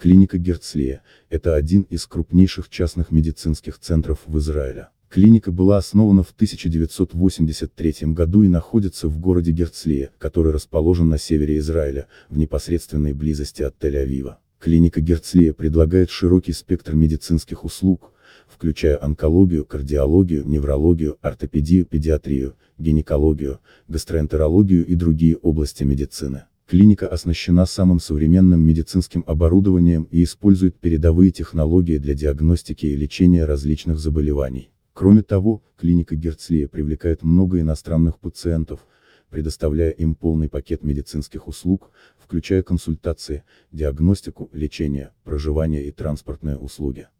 Клиника Герцлия – это один из крупнейших частных медицинских центров в Израиле. Клиника была основана в 1983 году и находится в городе Герцлия, который расположен на севере Израиля, в непосредственной близости от Тель-Авива. Клиника Герцлия предлагает широкий спектр медицинских услуг, включая онкологию, кардиологию, неврологию, ортопедию, педиатрию, гинекологию, гастроэнтерологию и другие области медицины. Клиника оснащена самым современным медицинским оборудованием и использует передовые технологии для диагностики и лечения различных заболеваний. Кроме того, клиника Герцлия привлекает много иностранных пациентов, предоставляя им полный пакет медицинских услуг, включая консультации, диагностику, лечение, проживание и транспортные услуги.